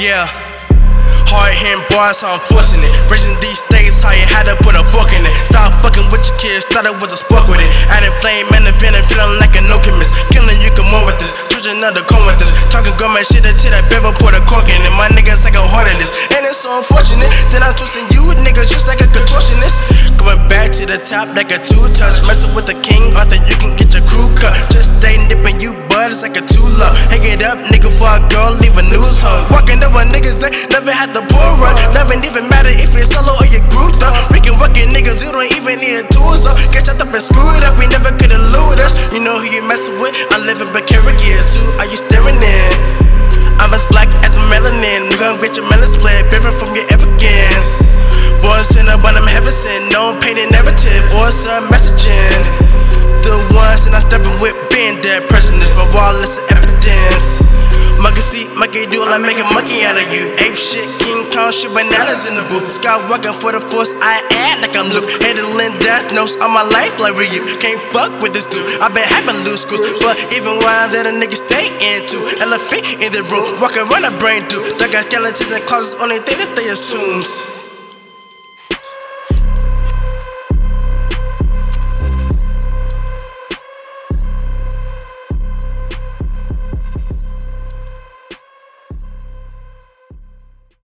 Yeah. Hard hitting bars, so I'm forcing it. Bridging these states, how you had to put a fork in it. Stop fucking with your kids, thought it was a sport with it. Adding flame and the venom, feeling like a no chemist. Killing you can more with this. Choose another con with this. Talking gourmet shit until that bevel put a cork in it. My niggas like a heart in this. And it's so unfortunate that I'm twisting you with niggas just like a contortionist. Going back to the top like a two touch. Messing with the king, Arthur, you can get your crew cut. Just stay nipping you buds like a two love. Hang it up, nigga, for a girl, leave a news home. Need a tools up. Get shut up and screwed up, we never could elude us. You know who you messing with? I'm living precarious. Who are you staring at? I'm as black as a melanin. We gon' get your melon split, different from your arrogance. Born sinner, but I'm heaven sent. No painted narrative, voice of messaging. The ones and I'm stepping with being dead presidents. My wall is evidence. Monkey see, monkey do, I make a monkey out of you. Ape shit, King Kong shit, bananas in the booth. Skywalking for the force, I act like I'm Luke. Handling death notes on my life like Ryuk. Can't fuck with this dude. i been having loose screws, but even while that a nigga stay into. Elephant in the room, walking around a brain dude. Dug out skeletons and closets, only thing that they assumes.